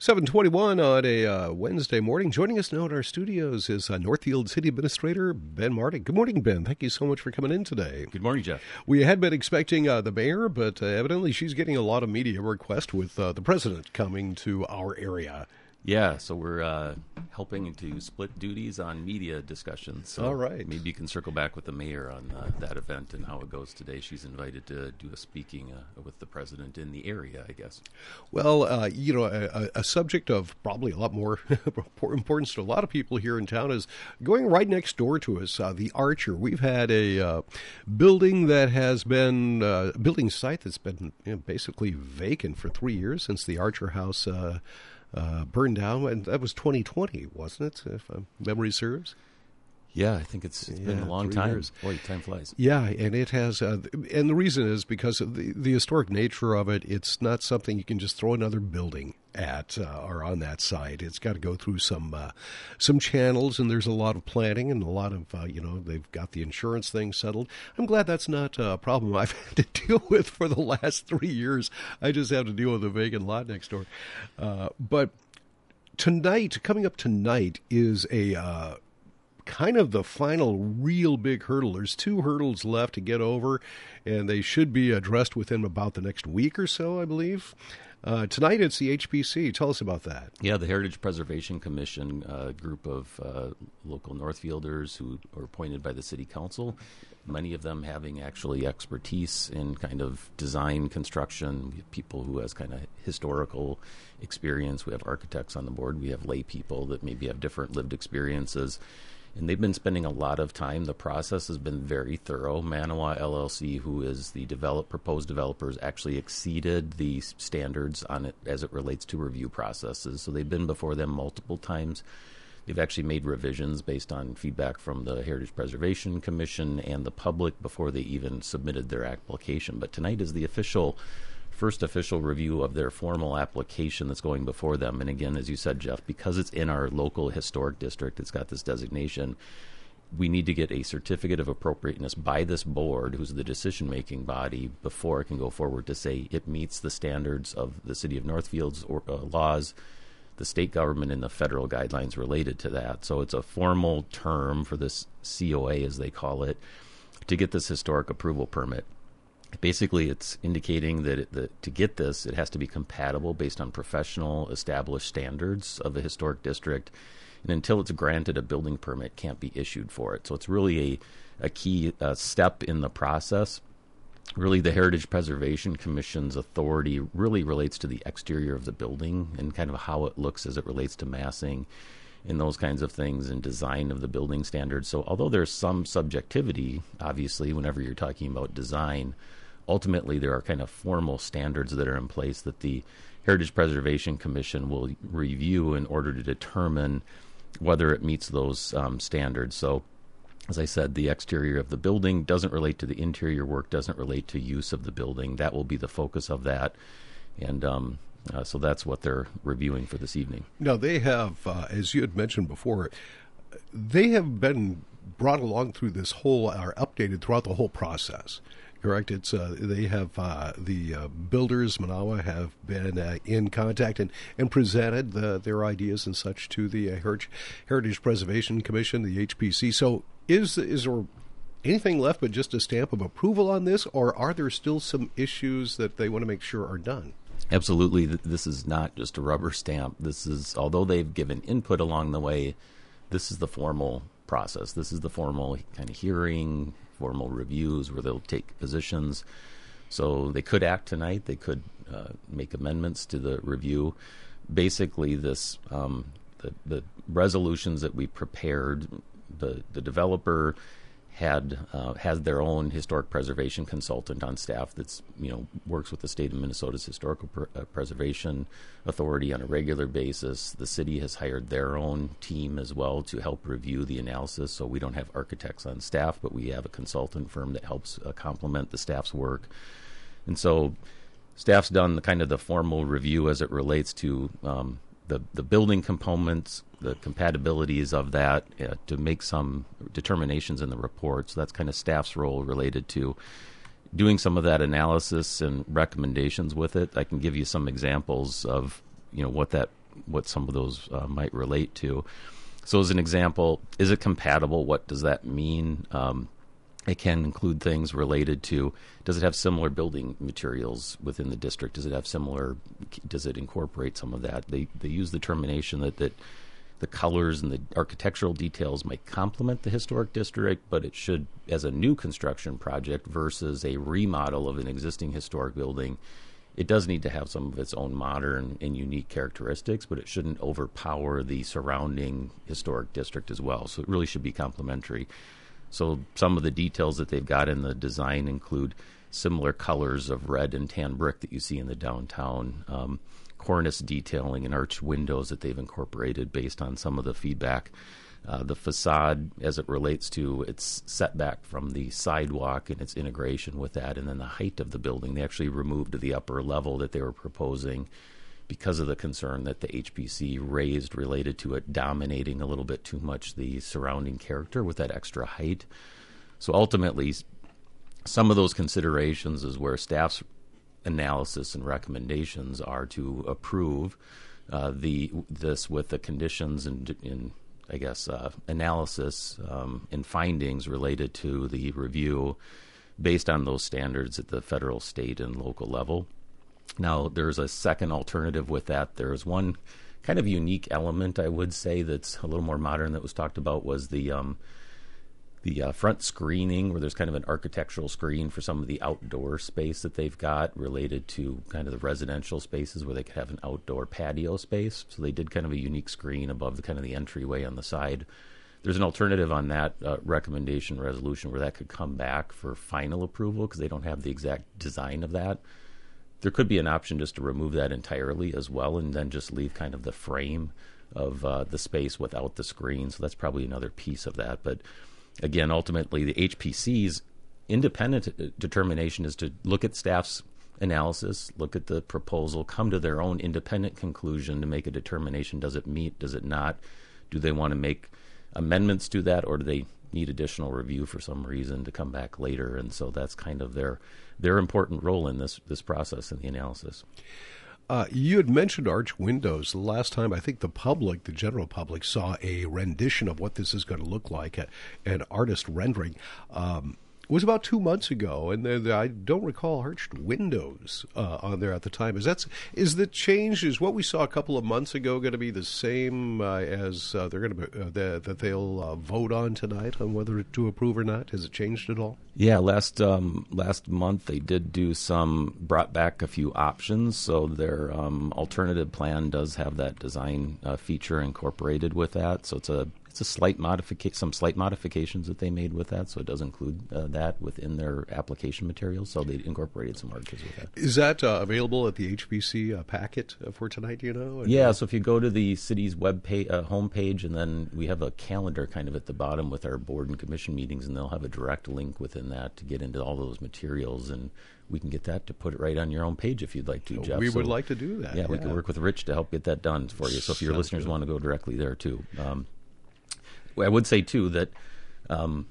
721 on a uh, Wednesday morning. Joining us now in our studios is uh, Northfield City Administrator Ben Martig. Good morning, Ben. Thank you so much for coming in today. Good morning, Jeff. We had been expecting uh, the mayor, but uh, evidently she's getting a lot of media requests with uh, the president coming to our area. Yeah, so we're uh, helping to split duties on media discussions. So All right. Maybe you can circle back with the mayor on uh, that event and how it goes today. She's invited to do a speaking uh, with the president in the area, I guess. Well, uh, you know, a, a subject of probably a lot more importance to a lot of people here in town is going right next door to us, uh, the Archer. We've had a uh, building that has been uh, a building site that's been you know, basically vacant for three years since the Archer House uh, burned down, and that was 2020, wasn't it? If memory serves. Yeah, I think it's, it's been a long time. years. Boy, time flies. Yeah, and it has, uh, and the reason is because of the, the historic nature of it. It's not something you can just throw another building at uh, or on that site. It's got to go through some uh, some channels, and there's a lot of planning and a lot of uh, you know they've got the insurance thing settled. I'm glad that's not a problem I've had to deal with for the last three years. I just have to deal with a vacant lot next door, uh, but tonight, coming up tonight, is a uh, kind of the final real big hurdle. There's two hurdles left to get over, and they should be addressed within about the next week or so, I believe. Uh, tonight it's the HPC. Tell us about that. Yeah, the Heritage Preservation Commission, a group of uh, local Northfielders who are appointed by the City Council, many of them having actually expertise in kind of design, construction. People who has kind of historical experience. We have architects on the board. We have lay people that maybe have different lived experiences. And they've been spending a lot of time. The process has been very thorough. Manawa LLC, who is the develop proposed developers, actually exceeded the standards on it as it relates to review processes. So they've been before them multiple times. They've actually made revisions based on feedback from the Heritage Preservation Commission and the public before they even submitted their application. But tonight is the official first official review of their formal application that's going before them. And again, as you said, Jeff, because it's in our local historic district, it's got this designation. We need to get a certificate of appropriateness by this board, who's the decision making body, before it can go forward to say it meets the standards of the city of Northfield's or, uh, laws, the state government, and the federal guidelines related to that. So it's a formal term for this COA, as they call it, to get this historic approval permit basically it's indicating that, it, that to get this it has to be compatible based on professional established standards of a historic district. And until it's granted a building permit can't be issued for it. So it's really a, a key uh, step in the process. Really the heritage preservation commission's authority really relates to the exterior of the building and kind of how it looks as it relates to massing and those kinds of things and design of the building standards so although there's some subjectivity obviously whenever you're talking about design ultimately there are kind of formal standards that are in place that the Heritage Preservation Commission will review in order to determine whether it meets those um, standards. So, as I said, the exterior of the building doesn't relate to the interior work, doesn't relate to use of the building. That will be the focus of that. And um, uh, so that's what they're reviewing for this evening. Now, they have, uh, as you had mentioned before, they have been brought along through this whole, are updated throughout the whole process. Correct. It's uh, they have uh, the uh, builders Manawa have been uh, in contact and, and presented the, their ideas and such to the Heritage, Heritage Preservation Commission, the HPC. So is is there anything left but just a stamp of approval on this, or are there still some issues that they want to make sure are done? Absolutely, this is not just a rubber stamp. This is although they've given input along the way, this is the formal process. This is the formal kind of hearing, formal reviews where they'll take positions. So they could act tonight. They could uh, make amendments to the review. Basically, this um, the the resolutions that we prepared, the the developer had uh, has their own historic preservation consultant on staff that's you know works with the state of Minnesota's historical pr- uh, preservation authority on a regular basis. The city has hired their own team as well to help review the analysis. So we don't have architects on staff, but we have a consultant firm that helps uh, complement the staff's work. And so staff's done the kind of the formal review as it relates to um, the the building components, the compatibilities of that uh, to make some determinations in the report. So that's kind of staff's role related to doing some of that analysis and recommendations with it. I can give you some examples of you know what that what some of those uh, might relate to. So, as an example, is it compatible? What does that mean? Um, it can include things related to does it have similar building materials within the district? Does it have similar? Does it incorporate some of that? They they use the termination that that the colors and the architectural details might complement the historic district, but it should, as a new construction project versus a remodel of an existing historic building, it does need to have some of its own modern and unique characteristics, but it shouldn't overpower the surrounding historic district as well. So it really should be complementary. So some of the details that they've got in the design include similar colors of red and tan brick that you see in the downtown. Um, cornice detailing and arch windows that they've incorporated based on some of the feedback. Uh, the facade, as it relates to its setback from the sidewalk and its integration with that, and then the height of the building, they actually removed the upper level that they were proposing because of the concern that the HPC raised related to it dominating a little bit too much the surrounding character with that extra height. So ultimately, some of those considerations is where staff's analysis and recommendations are to approve uh, the this with the conditions and in, I guess uh, analysis um, and findings related to the review based on those standards at the federal, state, and local level. Now, there's a second alternative with that. There's one kind of unique element, I would say, that's a little more modern that was talked about was the um, the uh, front screening, where there's kind of an architectural screen for some of the outdoor space that they've got related to kind of the residential spaces where they could have an outdoor patio space. So they did kind of a unique screen above the kind of the entryway on the side. There's an alternative on that uh, recommendation resolution where that could come back for final approval because they don't have the exact design of that. There could be an option just to remove that entirely as well and then just leave kind of the frame of uh, the space without the screen. So that's probably another piece of that. But again, ultimately, the HPC's independent determination is to look at staff's analysis, look at the proposal, come to their own independent conclusion to make a determination. Does it meet? Does it not? Do they want to make amendments to that, or do they need additional review for some reason to come back later? And so that's kind of their their important role in this this process and the analysis. Uh, you had mentioned arch windows. The last time, I think the public, the general public, saw a rendition of what this is going to look like, an artist rendering. Um, it was about two months ago, and the, the, I don't recall arched windows uh, on there at the time. Is that is the change? Is what we saw a couple of months ago going to be the same uh, as uh, they're going to uh, the, that they'll uh, vote on tonight on whether to approve or not? Has it changed at all? Yeah, last um, last month they did do some brought back a few options. So their um, alternative plan does have that design uh, feature incorporated with that. So it's a it's a slight modification, some slight modifications that they made with that, so it does include uh, that within their application materials. So they incorporated some arches with that. Is that uh, available at the HPC uh, packet for tonight? Do you know? yeah. So if you go to the city's web page, uh, homepage, and then we have a calendar kind of at the bottom with our board and commission meetings, and they'll have a direct link within that to get into all those materials and we can get that to put it right on your own page if you'd like to, Jeff. We would like to do that. Yeah, yeah, we can work with Rich to help get that done for you. So if your Sounds listeners good. want to go directly there too. Um, I would say too that um,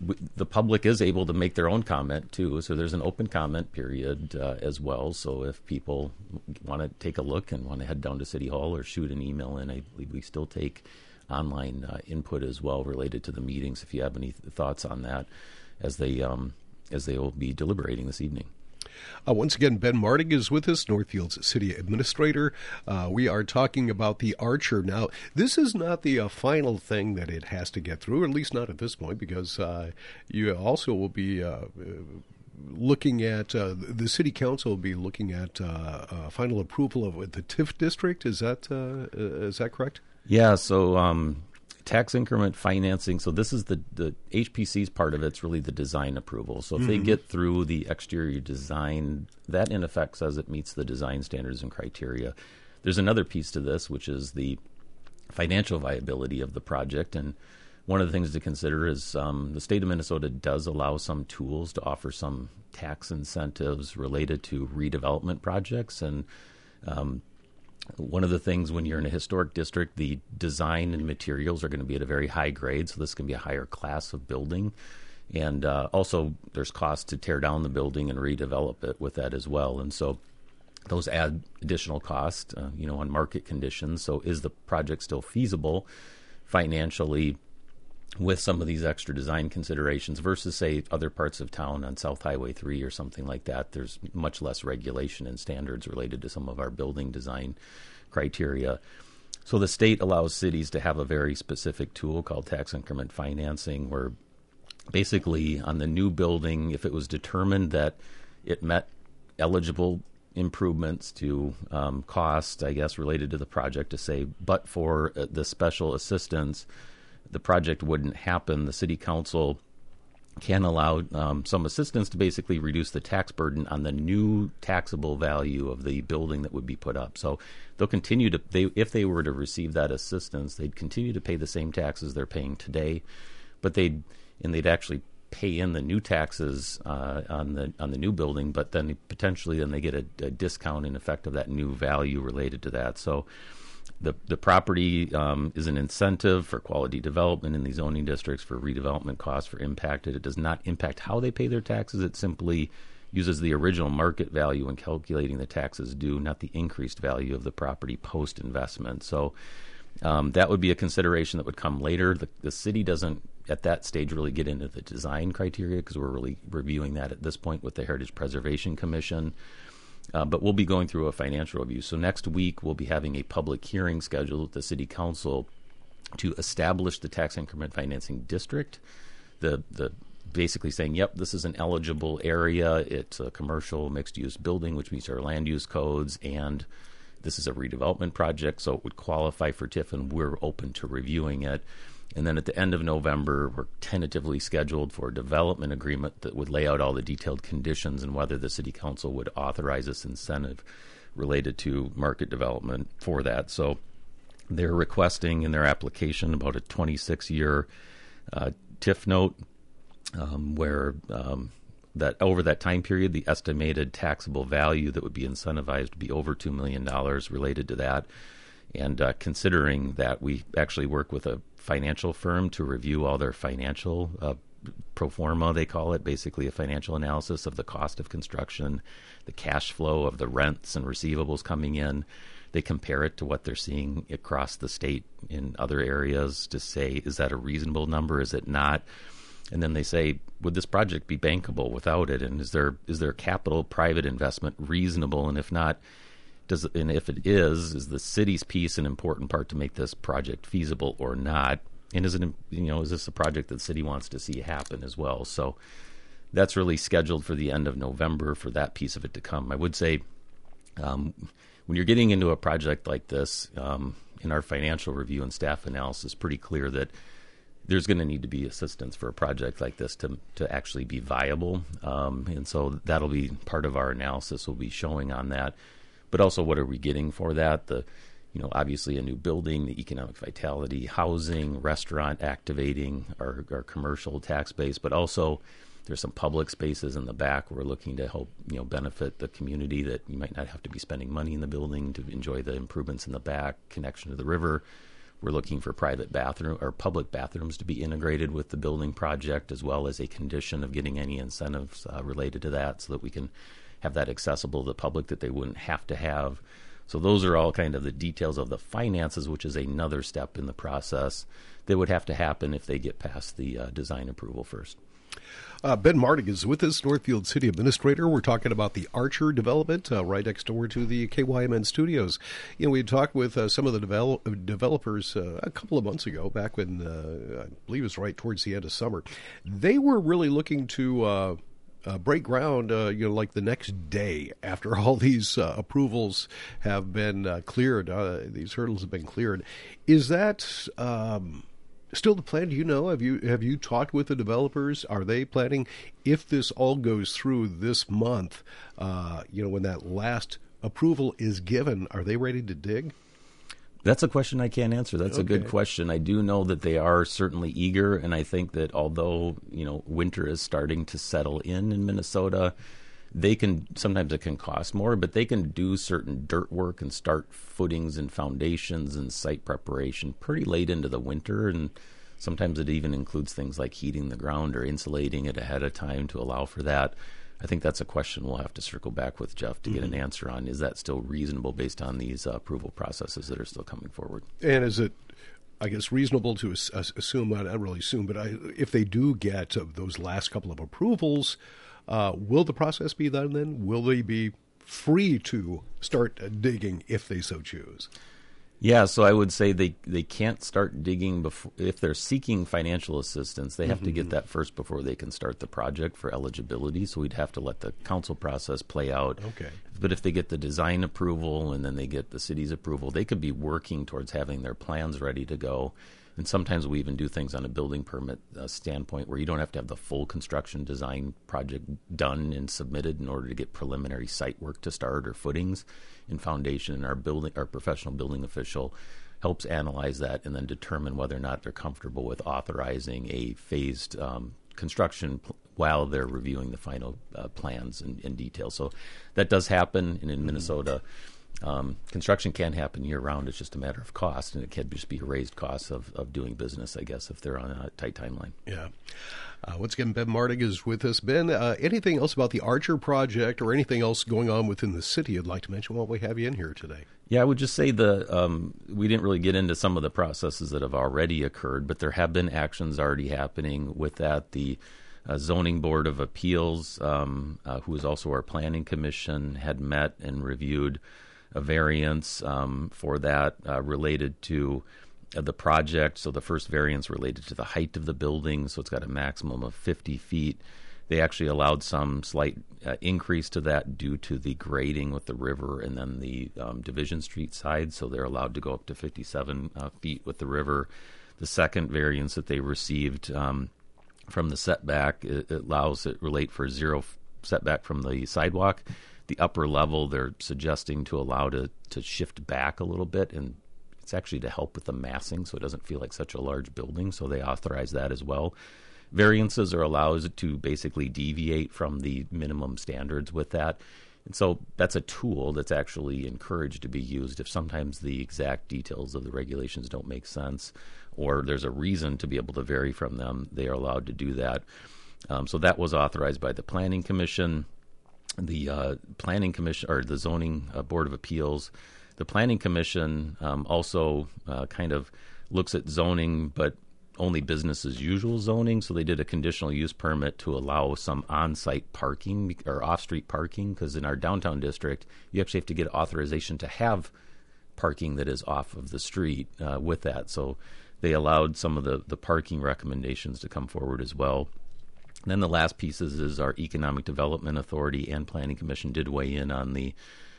w- the public is able to make their own comment too. So there's an open comment period uh, as well. So if people want to take a look and want to head down to City Hall or shoot an email in, I believe we still take online uh, input as well related to the meetings. If you have any th- thoughts on that, as they um, as they will be deliberating this evening. Uh, once again, Ben Martig is with us, Northfield's city administrator. Uh, we are talking about the Archer. Now, this is not the uh, final thing that it has to get through, at least not at this point, because uh, you also will be uh, looking at uh, the city council will be looking at uh, uh, final approval of the TIF district. Is that is that correct? Yeah. So um, tax increment financing. So this is the the HPC's part of it. it's really the design approval. So if mm-hmm. they get through the exterior design, that in effect says it meets the design standards and criteria. There's another piece to this, which is the financial viability of the project and. One of the things to consider is um, the state of Minnesota does allow some tools to offer some tax incentives related to redevelopment projects, and um, one of the things when you're in a historic district, the design and materials are going to be at a very high grade, so this can be a higher class of building. And uh, also, there's cost to tear down the building and redevelop it with that as well. And so, those add additional cost, uh, you know, on market conditions. So, is the project still feasible financially with some of these extra design considerations versus, say, other parts of town on South Highway 3 or something like that? There's much less regulation and standards related to some of our building design criteria. So, the state allows cities to have a very specific tool called tax increment financing, where basically on the new building, if it was determined that it met eligible improvements to um, cost, I guess, related to the project to say, but for uh, the special assistance, the project wouldn't happen. The city council can allow um, some assistance to basically reduce the tax burden on the new taxable value of the building that would be put up. So they'll continue to they if they were to receive that assistance, they'd continue to pay the same taxes they're paying today, but they'd and they'd actually pay in the new taxes uh, on the on the new building, but then potentially then they get a, a, discount in effect of that new value related to that. So the the property um, is an incentive for quality development in these zoning districts for redevelopment costs for impacted. It does not impact how they pay their taxes. It simply uses the original market value in calculating the taxes due, not the increased value of the property post investment. So um, that would be a consideration that would come later. The, the city doesn't at that stage really get into the design criteria because we're really reviewing that at this point with the Heritage Preservation Commission. Uh, but we'll be going through a financial review. So next week we'll be having a public hearing scheduled with the City Council to establish the tax increment financing district. The the basically saying, yep, this is an eligible area. It's a commercial mixed use building, which meets our land use codes, and this is a redevelopment project, so it would qualify for TIF, and we're open to reviewing it. And then at the end of November, we're tentatively scheduled for a development agreement that would lay out all the detailed conditions and whether the city council would authorize this incentive related to market development for that. So they're requesting in their application about a 26 year uh, TIF note um, where um, that over that time period, the estimated taxable value that would be incentivized would be over $2 million related to that. And uh, considering that we actually work with a financial firm to review all their financial uh, pro forma, they call it, basically a financial analysis of the cost of construction, the cash flow of the rents and receivables coming in. They compare it to what they're seeing across the state in other areas to say, is that a reasonable number? Is it not? And then they say, would this project be bankable without it? And is there is there capital private investment reasonable? And if not, does and if it is, is the city's piece an important part to make this project feasible or not? And is it you know is this a project that the city wants to see happen as well? So that's really scheduled for the end of November for that piece of it to come. I would say um, when you're getting into a project like this, um, in our financial review and staff analysis, pretty clear that there's going to need to be assistance for a project like this to to actually be viable, um, and so that'll be part of our analysis. We'll be showing on that but also what are we getting for that? The you know, obviously a new building, the economic vitality, housing, restaurant activating our, our commercial tax base, but also there's some public spaces in the back we're looking to help you know benefit the community that you might not have to be spending money in the building to enjoy the improvements in the back connection to the river we're looking for private bathroom or public bathrooms to be integrated with the building project as well as a condition of getting any incentives uh, related to that so that we can have that accessible to the public that they wouldn't have to have. So those are all kind of the details of the finances, which is another step in the process that would have to happen if they get past the uh, design approval first. Uh, ben Martig is with us, Northfield City Administrator. We're talking about the Archer development uh, right next door to the KYMN studios. You know, we talked with uh, some of the develop- developers uh, a couple of months ago, back when uh, I believe it was right towards the end of summer. They were really looking to uh, break ground, uh, you know, like the next day after all these uh, approvals have been uh, cleared, uh, these hurdles have been cleared. Is that um, still the plan? Do you know? Have you have you talked with the developers? Are they planning if this all goes through this month? Uh, you know, when that last approval is given, are they ready to dig? That's a question I can't answer. That's okay. a good question. I do know that they are certainly eager, and I think that although you know winter is starting to settle in in Minnesota, they can sometimes it can cost more, but they can do certain dirt work and start footings and foundations and site preparation pretty late into the winter, and sometimes it even includes things like heating the ground or insulating it ahead of time to allow for that. I think that's a question we'll have to circle back with Jeff to get Mm-hmm. an answer on. Is that still reasonable based on these uh, approval processes that are still coming forward? And is it, I guess, reasonable to as- as- assume, not not really assume, but I, if they do get uh, those last couple of approvals, uh, will the process be done then? Will they be free to start uh, digging if they so choose? Yeah, so I would say they, they can't start digging before if they're seeking financial assistance. They have to get mm-hmm. that first before they can start the project for eligibility. So we'd have to let the council process play out. Okay. But if they get the design approval and then they get the city's approval, they could be working towards having their plans ready to go. And sometimes we even do things on a building permit uh, standpoint where you don't have to have the full construction design project done and submitted in order to get preliminary site work to start or footings and foundation. And our building, our professional building official helps analyze that and then determine whether or not they're comfortable with authorizing a phased um, construction pl- while they're reviewing the final uh, plans in, in detail. So that does happen, and in Minnesota, um, construction can happen year round. It's just a matter of cost, and it can just be a raised cost of, of doing business, I guess, if they're on a tight timeline. Yeah. Uh, once again, Ben Martig is with us. Ben, uh, anything else about the Archer project or anything else going on within the city you'd like to mention while we have you in here today? Yeah, I would just say the um, we didn't really get into some of the processes that have already occurred, but there have been actions already happening with that. The uh, zoning board of appeals, um, uh, who is also our planning commission, had met and reviewed a variance um, for that uh, related to uh, the project. So the first variance related to the height of the building, so it's got a maximum of 50 feet. They actually allowed some slight uh, increase to that due to the grading with the river and then the um, Division Street side. So they're allowed to go up to 57 uh, feet with the river. The second variance that they received um, from the setback it, it allows it relate for zero f- setback from the sidewalk. The upper level they're suggesting to allow to to shift back a little bit and it's actually to help with the massing so it doesn't feel like such a large building so they authorize that as well. Variances are allowed to basically deviate from the minimum standards with that. And so that's a tool that's actually encouraged to be used if sometimes the exact details of the regulations don't make sense or there's a reason to be able to vary from them they are allowed to do that. Um, so that was authorized by the planning commission the uh, planning commission or the zoning uh, board of appeals. The planning commission um, also uh, kind of looks at zoning, but only business as usual zoning. So they did a conditional use permit to allow some on-site parking or off-street parking because in our downtown district, you actually have to get authorization to have parking that is off of the street uh, with that. So they allowed some of the the parking recommendations to come forward as well. And then the last pieces is our Economic Development Authority and Planning Commission did weigh in on the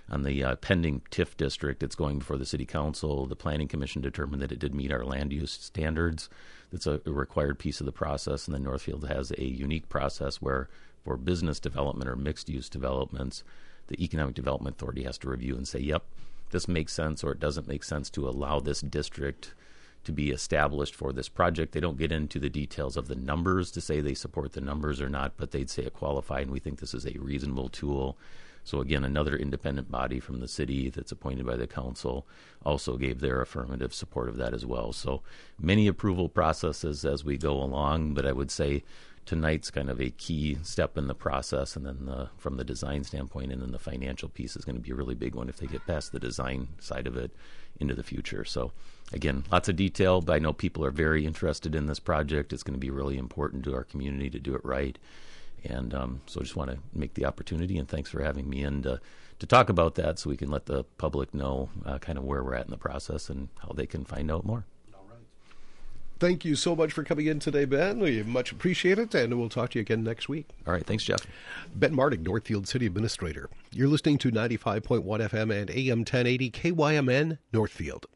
on the uh, pending TIF district. It's going before the City Council. The Planning Commission determined that it did meet our land use standards. That's a, a required piece of the process. And then Northfield has a unique process where, for business development or mixed use developments, the Economic Development Authority has to review and say, "Yep, this makes sense," or "It doesn't make sense to allow this district." To be established for this project. They don't get into the details of the numbers to say they support the numbers or not, but they'd say it qualified, and we think this is a reasonable tool. So, again, another independent body from the city that's appointed by the council also gave their affirmative support of that as well. So, many approval processes as we go along, but I would say tonight's kind of a key step in the process, and then the, from the design standpoint, and then the financial piece is going to be a really big one if they get past the design side of it into the future. So, again, lots of detail, but I know people are very interested in this project. It's going to be really important to our community to do it right. And um, so I just want to make the opportunity, and thanks for having me in to, to talk about that so we can let the public know uh, kind of where we're at in the process and how they can find out more. Thank you so much for coming in today, Ben. We much appreciate it, and we'll talk to you again next week. All right. Thanks, Jeff. Ben Martig, Northfield City Administrator. You're listening to 95.1 FM and AM 1080 KYMN, Northfield.